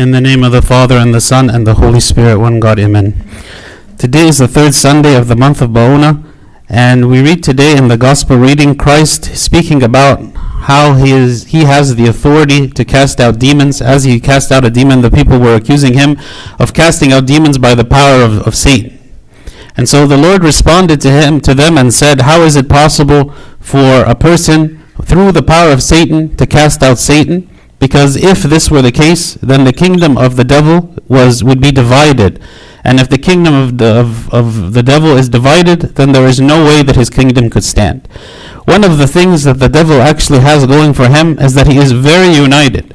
In the name of the Father, and the Son, and the Holy Spirit, one God, Amen. Today is the third Sunday of the month of Ba'una, and we read today in the Gospel reading Christ speaking about how he, is, he has the authority to cast out demons. As he cast out a demon, the people were accusing him of casting out demons by the power of, of Satan. And so the Lord responded to him to them and said, How is it possible for a person through the power of Satan to cast out Satan? Because if this were the case, then the kingdom of the devil was would be divided. And if the kingdom of the, of, of the devil is divided, then there is no way that his kingdom could stand. One of the things that the devil actually has going for him is that he is very united.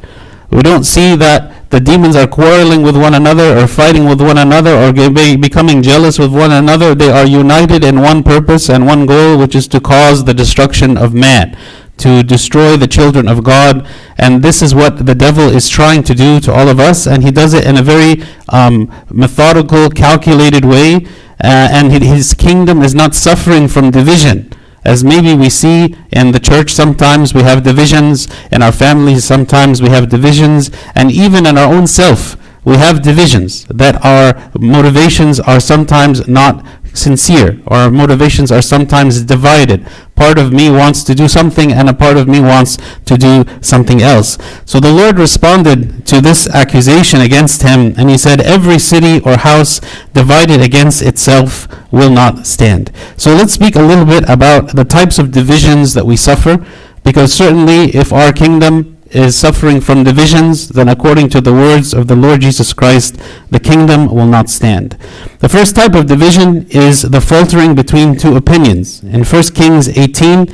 We don't see that the demons are quarreling with one another or fighting with one another or be- becoming jealous with one another. They are united in one purpose and one goal, which is to cause the destruction of man to destroy the children of God. And this is what the devil is trying to do to all of us. And he does it in a very um, methodical, calculated way. Uh, and his kingdom is not suffering from division. As maybe we see in the church, sometimes we have divisions. In our families, sometimes we have divisions. And even in our own self, we have divisions that our motivations are sometimes not sincere. Our motivations are sometimes divided. Part of me wants to do something, and a part of me wants to do something else. So the Lord responded to this accusation against him, and he said, Every city or house divided against itself will not stand. So let's speak a little bit about the types of divisions that we suffer, because certainly if our kingdom is suffering from divisions, then according to the words of the Lord Jesus Christ, the kingdom will not stand. The first type of division is the faltering between two opinions. In 1 Kings 18,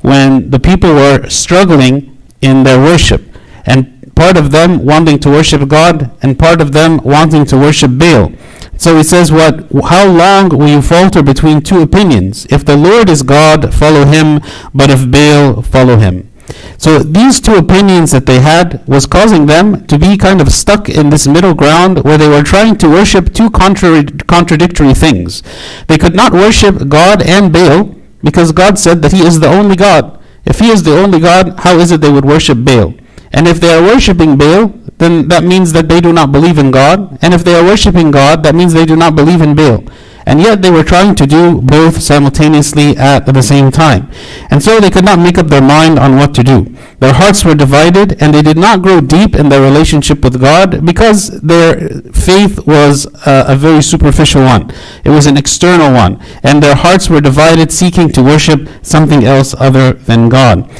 when the people were struggling in their worship, and part of them wanting to worship God, and part of them wanting to worship Baal. So he says, What how long will you falter between two opinions? If the Lord is God, follow him, but if Baal, follow him. So these two opinions that they had was causing them to be kind of stuck in this middle ground where they were trying to worship two contrary, contradictory things. They could not worship God and Baal because God said that He is the only God. If He is the only God, how is it they would worship Baal? And if they are worshiping Baal, then that means that they do not believe in God. And if they are worshiping God, that means they do not believe in Baal and yet they were trying to do both simultaneously at the same time. And so they could not make up their mind on what to do. Their hearts were divided, and they did not grow deep in their relationship with God because their faith was uh, a very superficial one. It was an external one, and their hearts were divided, seeking to worship something else other than God.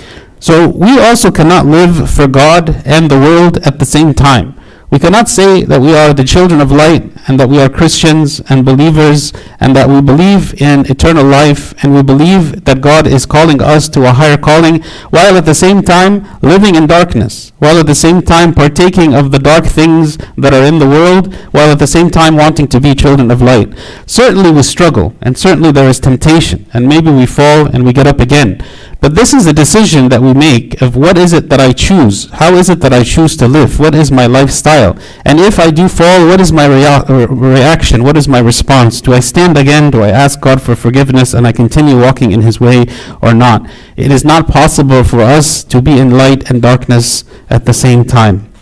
So we also cannot live for God and the world at the same time. We cannot say that we are the children of light and that we are Christians and believers and that we believe in eternal life and we believe that God is calling us to a higher calling while at the same time living in darkness, while at the same time partaking of the dark things that are in the world, while at the same time wanting to be children of light. Certainly we struggle and certainly there is temptation and maybe we fall and we get up again. But this is a decision that we make of what is it that I choose? How is it that I choose to live? What is my lifestyle? And if I do fall, what is my rea- uh, reaction? What is my response? Do I stand again? Do I ask God for forgiveness and I continue walking in His way or not? It is not possible for us to be in light and darkness at the same time.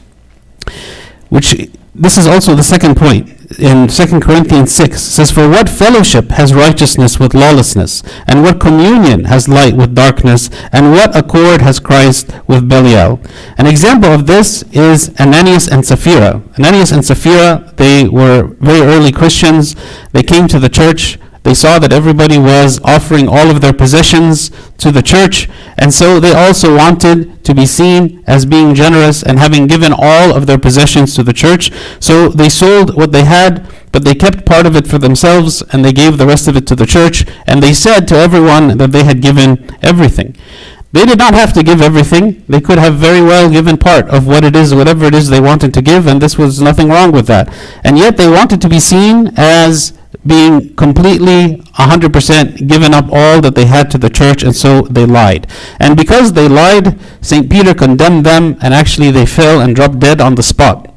Which this is also the second point in 2 Corinthians 6 says, For what fellowship has righteousness with lawlessness? And what communion has light with darkness? And what accord has Christ with Belial? An example of this is Ananias and Sapphira. Ananias and Sapphira, they were very early Christians. They came to the church they saw that everybody was offering all of their possessions to the church, and so they also wanted to be seen as being generous and having given all of their possessions to the church. So they sold what they had, but they kept part of it for themselves and they gave the rest of it to the church, and they said to everyone that they had given everything. They did not have to give everything. They could have very well given part of what it is, whatever it is they wanted to give, and this was nothing wrong with that. And yet they wanted to be seen as being completely 100% given up all that they had to the church, and so they lied. And because they lied, St. Peter condemned them, and actually they fell and dropped dead on the spot.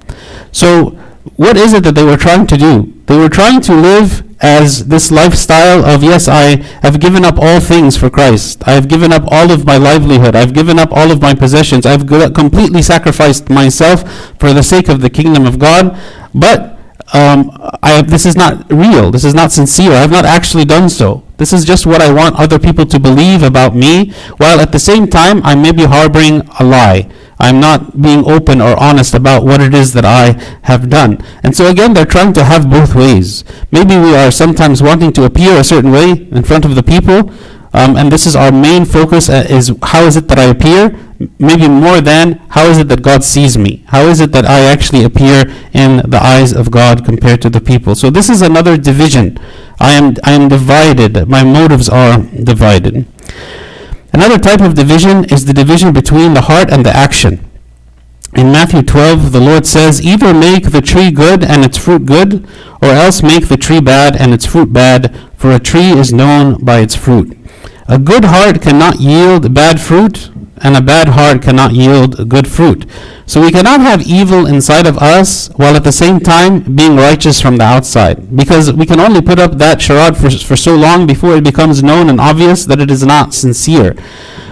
So, what is it that they were trying to do? They were trying to live as this lifestyle of, yes, I have given up all things for Christ. I have given up all of my livelihood. I've given up all of my possessions. I've completely sacrificed myself for the sake of the kingdom of God. But um, I, this is not real. This is not sincere. I have not actually done so. This is just what I want other people to believe about me, while at the same time I may be harboring a lie. I'm not being open or honest about what it is that I have done. And so again, they're trying to have both ways. Maybe we are sometimes wanting to appear a certain way in front of the people, um, and this is our main focus uh, is how is it that I appear? Maybe more than how is it that God sees me? How is it that I actually appear in the eyes of God compared to the people? So this is another division. I am, I am divided. My motives are divided. Another type of division is the division between the heart and the action. In Matthew 12, the Lord says, Either make the tree good and its fruit good, or else make the tree bad and its fruit bad, for a tree is known by its fruit. A good heart cannot yield bad fruit, and a bad heart cannot yield good fruit. So we cannot have evil inside of us while at the same time being righteous from the outside. Because we can only put up that charade for, for so long before it becomes known and obvious that it is not sincere.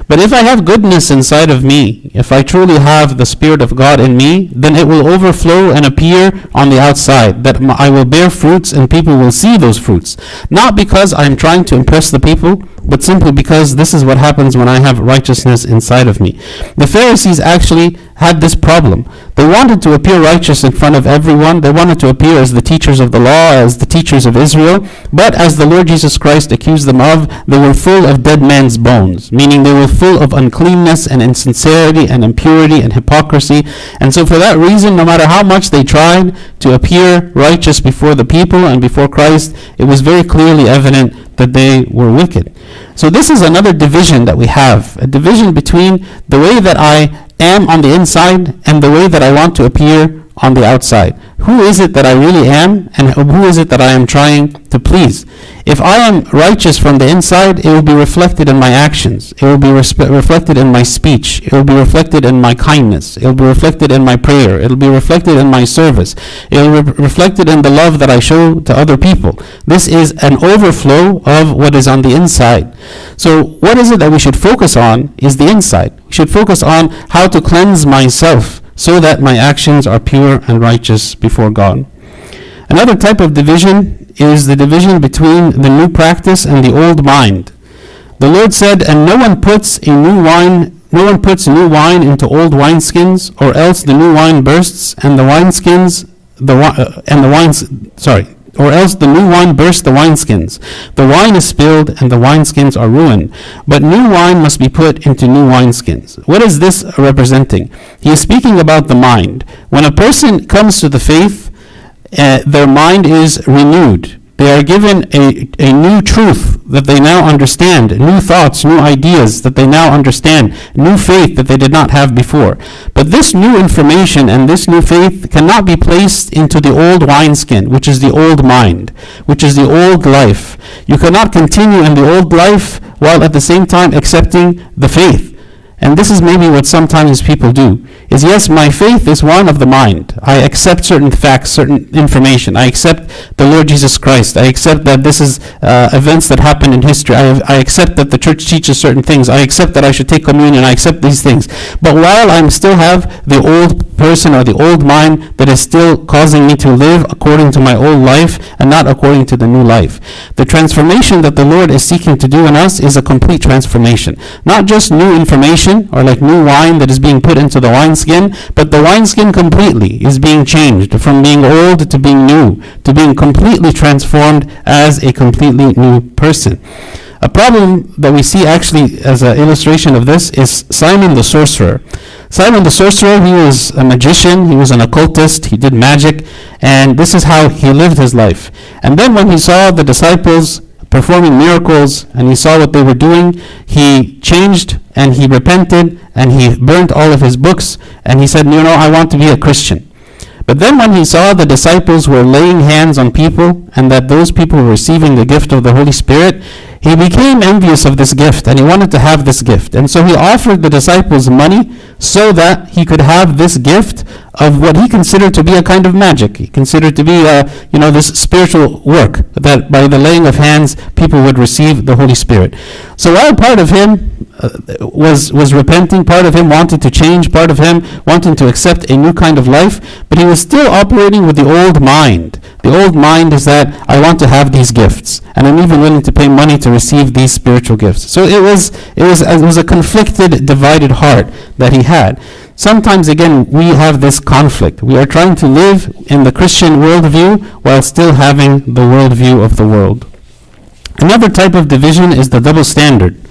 But if I have goodness inside of me, if I truly have the Spirit of God in me, then it will overflow and appear on the outside. That I will bear fruits and people will see those fruits. Not because I'm trying to impress the people, but simply because this is what happens when I have righteousness inside of me. The Pharisees actually had this problem. They wanted to appear righteous in front of everyone. They wanted to appear as the teachers of the law, as the teachers of Israel. But as the Lord Jesus Christ accused them of, they were full of dead men's bones, meaning they were full of uncleanness and insincerity and impurity and hypocrisy. And so for that reason, no matter how much they tried to appear righteous before the people and before Christ, it was very clearly evident that they were wicked. So this is another division that we have, a division between the way that I am on the inside and the way that I want to appear on the outside. Who is it that I really am and who is it that I am trying to please? If I am righteous from the inside, it will be reflected in my actions. It will be respe- reflected in my speech. It will be reflected in my kindness. It will be reflected in my prayer. It will be reflected in my service. It will be re- reflected in the love that I show to other people. This is an overflow of what is on the inside. So what is it that we should focus on is the inside. We should focus on how to cleanse myself so that my actions are pure and righteous before God. Another type of division is the division between the new practice and the old mind. The Lord said, And no one puts a new wine no one puts new wine into old wineskins, or else the new wine bursts, and the wineskins the uh, and the wines sorry or else the new wine bursts the wineskins. The wine is spilled, and the wineskins are ruined. But new wine must be put into new wineskins. What is this representing? He is speaking about the mind. When a person comes to the faith, uh, their mind is renewed. They are given a, a new truth that they now understand, new thoughts, new ideas that they now understand, new faith that they did not have before. But this new information and this new faith cannot be placed into the old wineskin, which is the old mind, which is the old life. You cannot continue in the old life while at the same time accepting the faith. And this is maybe what sometimes people do is yes, my faith is one of the mind. I accept certain facts, certain information. I accept the Lord Jesus Christ. I accept that this is uh, events that happen in history. I, I accept that the church teaches certain things. I accept that I should take communion. I accept these things. But while I still have the old person or the old mind that is still causing me to live according to my old life and not according to the new life. The transformation that the Lord is seeking to do in us is a complete transformation. Not just new information or like new wine that is being put into the wine wineskin, but the wineskin completely is being changed from being old to being new, to being completely transformed as a completely new person. A problem that we see actually as an illustration of this is Simon the sorcerer. Simon the sorcerer, he was a magician, he was an occultist, he did magic, and this is how he lived his life. And then when he saw the disciples performing miracles and he saw what they were doing, he changed and he repented and he burnt all of his books and he said, You know, I want to be a Christian. But then when he saw the disciples were laying hands on people and that those people were receiving the gift of the Holy Spirit, he became envious of this gift and he wanted to have this gift. And so he offered the disciples money so that he could have this gift of what he considered to be a kind of magic. He considered to be, a, you know, this spiritual work that by the laying of hands people would receive the Holy Spirit. So while part of him uh, was was repenting, part of him wanted to change, part of him wanting to accept a new kind of life, but he was still operating with the old mind. The old mind is that I want to have these gifts, and I'm even willing to pay money to receive these spiritual gifts. So it was it was it was a conflicted, divided heart that he had. Sometimes again we have this conflict. We are trying to live in the Christian worldview while still having the worldview of the world. Another type of division is the double standard.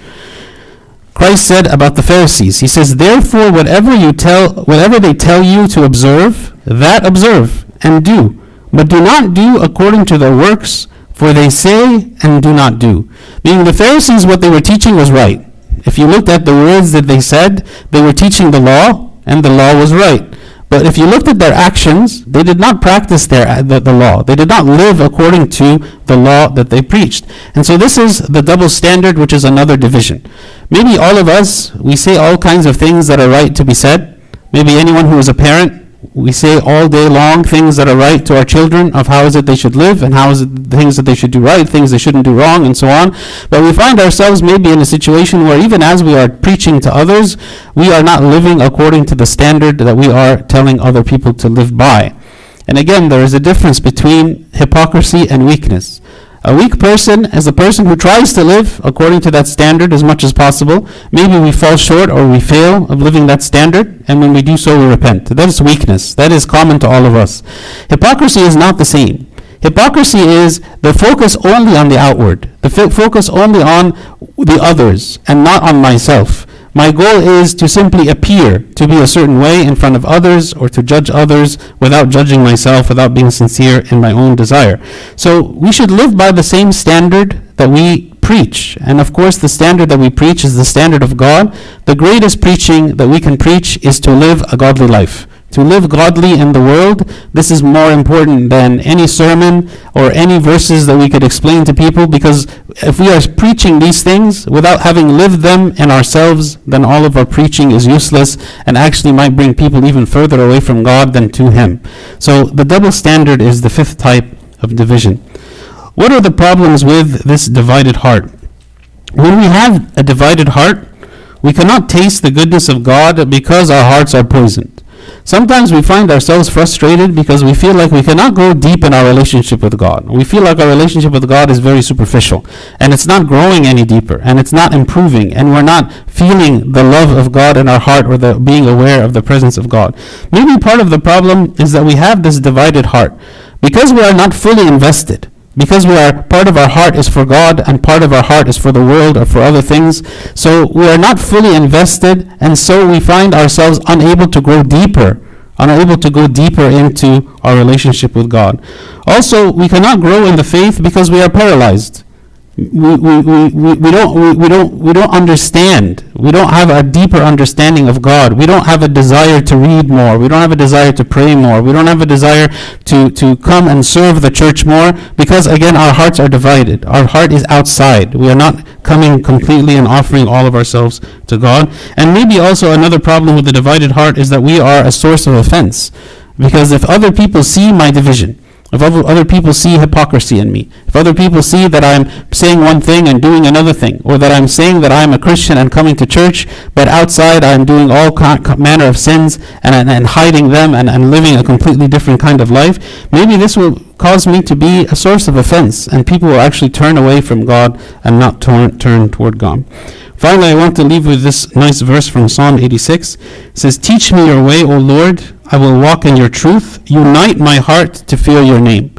Christ said about the Pharisees, He says, Therefore, whatever you tell, whatever they tell you to observe, that observe and do, but do not do according to their works, for they say and do not do. Meaning the Pharisees, what they were teaching was right. If you looked at the words that they said, they were teaching the law, and the law was right. But if you looked at their actions, they did not practice their, the, the law. They did not live according to the law that they preached. And so this is the double standard, which is another division. Maybe all of us, we say all kinds of things that are right to be said. Maybe anyone who is a parent we say all day long things that are right to our children of how is it they should live and how is it the things that they should do right, things they shouldn't do wrong, and so on. But we find ourselves maybe in a situation where even as we are preaching to others, we are not living according to the standard that we are telling other people to live by. And again, there is a difference between hypocrisy and weakness. A weak person is a person who tries to live according to that standard as much as possible. Maybe we fall short or we fail of living that standard, and when we do so, we repent. That is weakness. That is common to all of us. Hypocrisy is not the same. Hypocrisy is the focus only on the outward, the focus only on the others and not on myself. My goal is to simply appear to be a certain way in front of others or to judge others without judging myself, without being sincere in my own desire. So we should live by the same standard that we preach. And of course, the standard that we preach is the standard of God. The greatest preaching that we can preach is to live a godly life to live godly in the world, this is more important than any sermon or any verses that we could explain to people because if we are preaching these things without having lived them in ourselves, then all of our preaching is useless and actually might bring people even further away from God than to Him. So the double standard is the fifth type of division. What are the problems with this divided heart? When we have a divided heart, we cannot taste the goodness of God because our hearts are poisoned. Sometimes we find ourselves frustrated because we feel like we cannot go deep in our relationship with God. We feel like our relationship with God is very superficial and it's not growing any deeper and it's not improving and we're not feeling the love of God in our heart or the being aware of the presence of God. Maybe part of the problem is that we have this divided heart because we are not fully invested because we are part of our heart is for God and part of our heart is for the world or for other things. So we are not fully invested, and so we find ourselves unable to grow deeper, unable to go deeper into our relationship with God. Also, we cannot grow in the faith because we are paralyzed we, we, we, we, don't, we, we, don't, we don't understand. We don't have a deeper understanding of God. We don't have a desire to read more. We don't have a desire to pray more. We don't have a desire to, to come and serve the church more because, again, our hearts are divided. Our heart is outside. We are not coming completely and offering all of ourselves to God. And maybe also another problem with the divided heart is that we are a source of offense. Because if other people see my division, if other people see hypocrisy in me, if other people see that I'm saying one thing and doing another thing, or that I'm saying that I'm a Christian and coming to church, but outside I'm doing all manner of sins and, and, and hiding them and, and living a completely different kind of life, maybe this will cause me to be a source of offense, and people will actually turn away from God and not turn, turn toward God. Finally, I want to leave with this nice verse from Psalm 86. It says, Teach me your way, O Lord I will walk in your truth. Unite my heart to fear your name.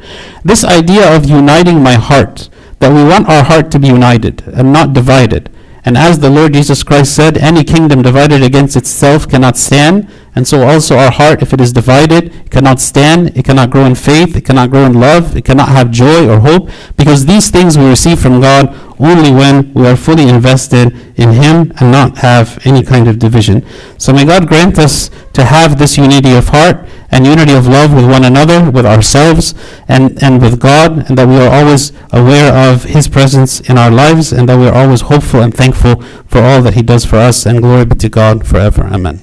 This idea of uniting my heart, that we want our heart to be united and not divided. And as the Lord Jesus Christ said, any kingdom divided against itself cannot stand, And so also our heart, if it is divided, cannot stand, it cannot grow in faith, it cannot grow in love, it cannot have joy or hope, because these things we receive from God only when we are fully invested in Him and not have any kind of division. So may God grant us to have this unity of heart and unity of love with one another, with ourselves, and, and with God, and that we are always aware of His presence in our lives, and that we are always hopeful and thankful for all that He does for us, and glory be to God forever. Amen.